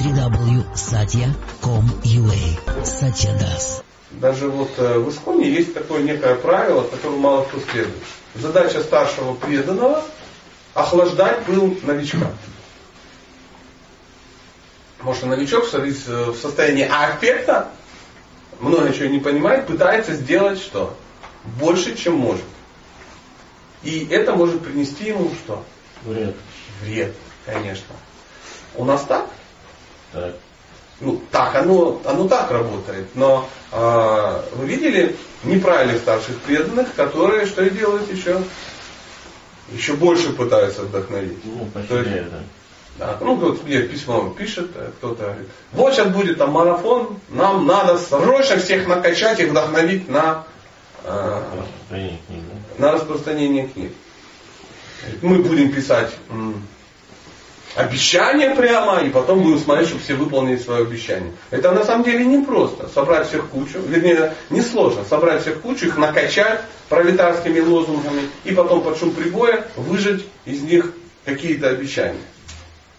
www.satya.com.ua Satya Das. Даже вот э, в Исконе есть такое некое правило, которому мало кто следует. Задача старшего преданного – охлаждать пыл новичка. Потому что новичок в состоянии аффекта, много чего не понимает, пытается сделать что? Больше, чем может. И это может принести ему что? Вред. Вред, конечно. У нас так? Так. Ну, так, оно, оно так работает. Но э, вы видели неправильных старших преданных, которые что делают еще? Еще больше пытаются вдохновить. Ну, поощряют, да. Да, ну вот мне письмо пишет, э, кто-то говорит, вот сейчас будет там марафон, нам надо срочно всех накачать и вдохновить на, э, распространение книг, да? на распространение книг. Мы будем писать обещание прямо, и потом будем смотреть, чтобы все выполнили свое обещание. Это на самом деле не просто. Собрать всех кучу, вернее, не сложно. Собрать всех кучу, их накачать пролетарскими лозунгами, и потом под шум прибоя выжать из них какие-то обещания.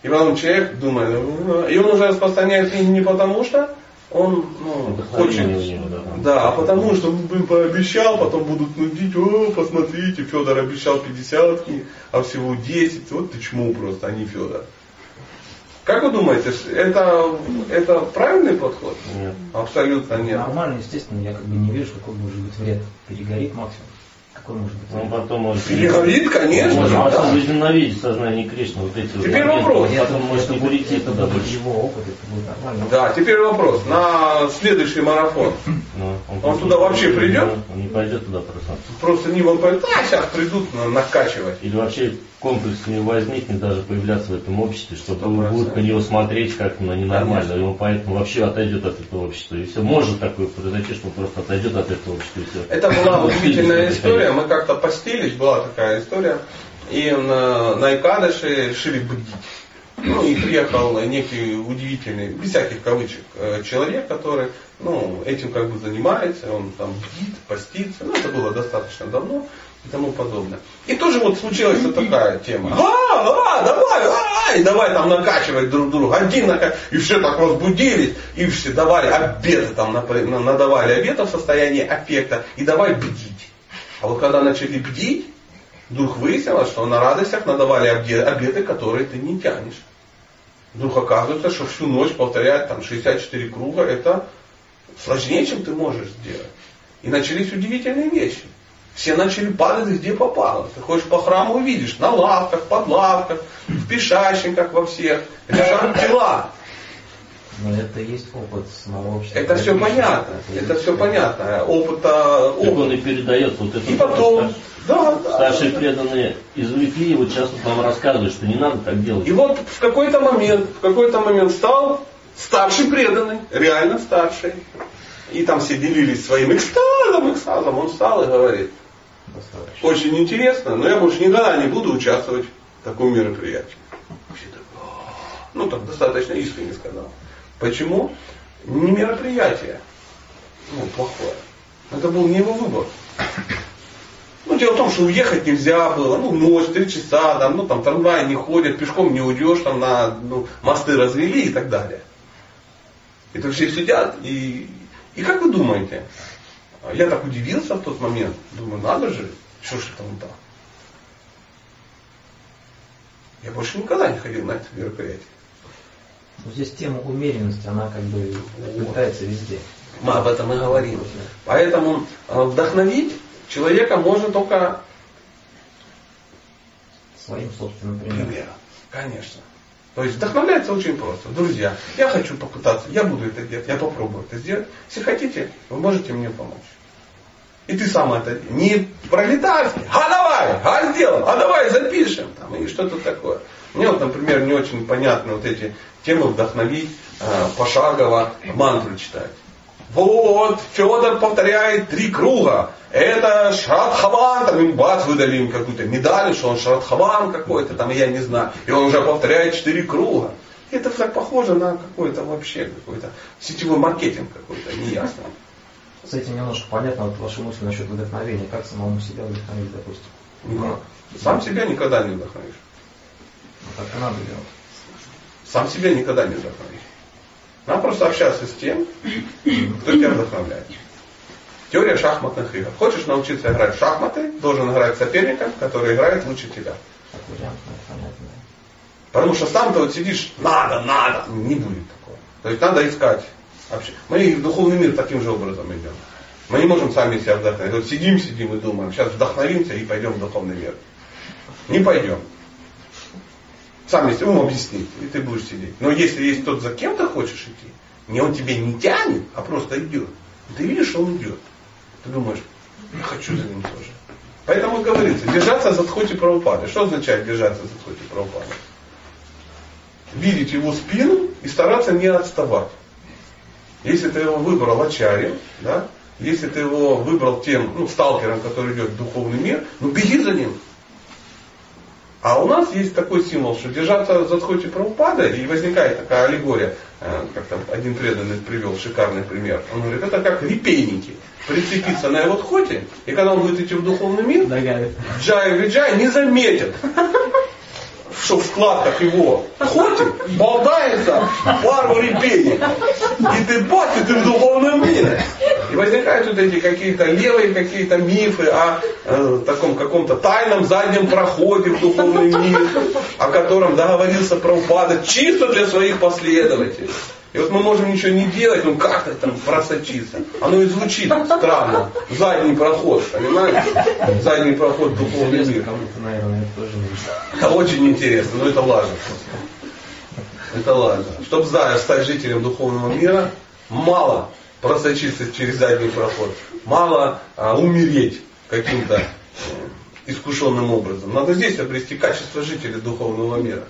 И потом человек думает, «Ну, и он уже распространяет книги не потому, что он ну, хочет, него, да, да, а потому что он пообещал, потом будут нудить, о, посмотрите, Федор обещал 50 книг, а всего 10, вот ты чему просто, а не Федор. Как вы думаете, это, это правильный подход? Нет. Абсолютно нет. Нормально, естественно, я как бы не вижу, какой может быть вред. Перегорит максимум. Какой может быть Он потом может... Перегорит, конечно. Может да. потом возненавидеть сознание Кришны. Вот эти Теперь вот вопрос. Потом может не прийти это туда больше. его опыт, это будет нормально. Да, теперь вопрос. На следующий марафон Ну, Он туда вообще придет? Он не пойдет туда просто. просто не он пойдет, а сейчас придут на- накачивать. Или вообще комплекс не возникнет даже появляться в этом обществе, он будет процентов. на него смотреть как на ненормально. Конечно. И он поэтому вообще отойдет от этого общества. И все. Может такое произойти, что он просто отойдет от этого общества и все. Это была удивительная история. Мы как-то постились, была такая история. И на, на Икадыше решили бдить. Ну и приехал некий удивительный, без всяких кавычек, э, человек, который ну, этим как бы занимается, он там бдит, постится. Ну, это было достаточно давно и тому подобное. И тоже вот случилась вот такая тема. А, а, давай, а, и давай там накачивать друг друга. Один накачивать. И все так возбудились, и все давали обеды, там надавали обеды в состоянии аффекта, и давай бдить. А вот когда начали бдить, вдруг выяснилось, что на радостях надавали обеты, которые ты не тянешь. Вдруг оказывается, что всю ночь повторять там 64 круга, это сложнее, чем ты можешь сделать. И начались удивительные вещи. Все начали падать где попало. Ты ходишь по храму увидишь, на лавках, под лавках, в пешащенках во всех. Лежат тела. Но это есть опыт самого общества. Это все понятно. Это все понятно. Опыта, Так он опыт. и передает вот это. И потом, да, да. Старшие преданные извлекли, и вот сейчас вот нам рассказывают, что не надо так делать. И вот в какой-то момент, в какой-то момент стал старший преданный, реально старший. И там все делились своим экстазом, экстазом. Он встал и говорит, Достаточно. очень интересно, но я больше никогда не буду участвовать в таком мероприятии. «А». ну так достаточно искренне сказал. Почему? Не мероприятие, ну, плохое. Это был не его выбор. Ну, дело в том, что уехать нельзя было, ну, ночь, три часа, там, ну, там трамваи не ходят, пешком не уйдешь, там, на, ну, мосты развели и так далее. Это все сидят, и, и как вы думаете, я так удивился в тот момент, думаю, надо же, что ж он так. Я больше никогда не ходил на это мероприятие. Но здесь тема умеренности, она как бы пытается везде. Мы об этом и говорим. Поэтому э, вдохновить человека можно только Своим собственным примером. примером. Конечно. То есть вдохновляется очень просто. Друзья, я хочу попытаться, я буду это делать, я попробую это сделать. Если хотите, вы можете мне помочь. И ты сам это не пролетарский, а давай, а сделаем, а давай запишем, там, и что-то такое. Мне вот, например, не очень понятны вот эти темы вдохновить, э, пошагово мантру читать. Вот, Федор повторяет три круга. Это Шрадхаван, там им бац, выдали им какую-то медаль, что он Шрадхаван какой-то, там я не знаю. И он уже повторяет четыре круга. Это так похоже на какой-то вообще какой-то сетевой маркетинг какой-то, неясно. С этим немножко понятно вот ваши мысли насчет вдохновения. Как самому себя вдохновить, допустим. Ну, Сам себя никогда не вдохновишь. Так и надо делать. Сам себя никогда не вдохновишь. Надо просто общаться с тем, кто тебя вдохновляет. Теория шахматных игр. Хочешь научиться играть в шахматы, должен играть с соперником, который играет лучше тебя. Потому что сам ты вот сидишь, надо, надо, не будет такого. То есть надо искать. Вообще. Мы в духовный мир таким же образом идем. Мы не можем сами себя вдохновить. Вот сидим, сидим и думаем, сейчас вдохновимся и пойдем в духовный мир. Не пойдем. Сам если ум объяснит, и ты будешь сидеть. Но если есть тот, за кем ты хочешь идти, не он тебе не тянет, а просто идет. Ты видишь, он идет. Ты думаешь, я хочу за ним тоже. Поэтому говорится, держаться за Дхоти Прабхупады. Что означает держаться за Дхоти Прабхупады? Видеть его спину и стараться не отставать. Если ты его выбрал ачарьем, да, если ты его выбрал тем ну, сталкером, который идет в духовный мир, ну беги за ним. А у нас есть такой символ, что держаться за Дхоти Прабхупада, и возникает такая аллегория, э, как там один преданный привел шикарный пример. Он говорит, это как репейники. Прицепиться на его Дхоти, и когда он будет идти в духовный мир, Джай Виджай не заметит что в складках его Дхоти болтается пару репейников. И ты бац, и ты в духовном мире. И возникают вот эти какие-то левые какие-то мифы о э, таком каком-то тайном заднем проходе в духовный мир, о котором договорился Прабхупада чисто для своих последователей. И вот мы можем ничего не делать, ну как-то там просочиться. Оно и звучит странно. Задний проход, понимаете? Задний проход духовный мир. Кому-то, наверное, это тоже это очень интересно, но это важно. Это важно. Чтобы стать жителем духовного мира, мало просочиться через задний проход. Мало а, умереть каким-то искушенным образом. Надо здесь обрести качество жителя духовного мира.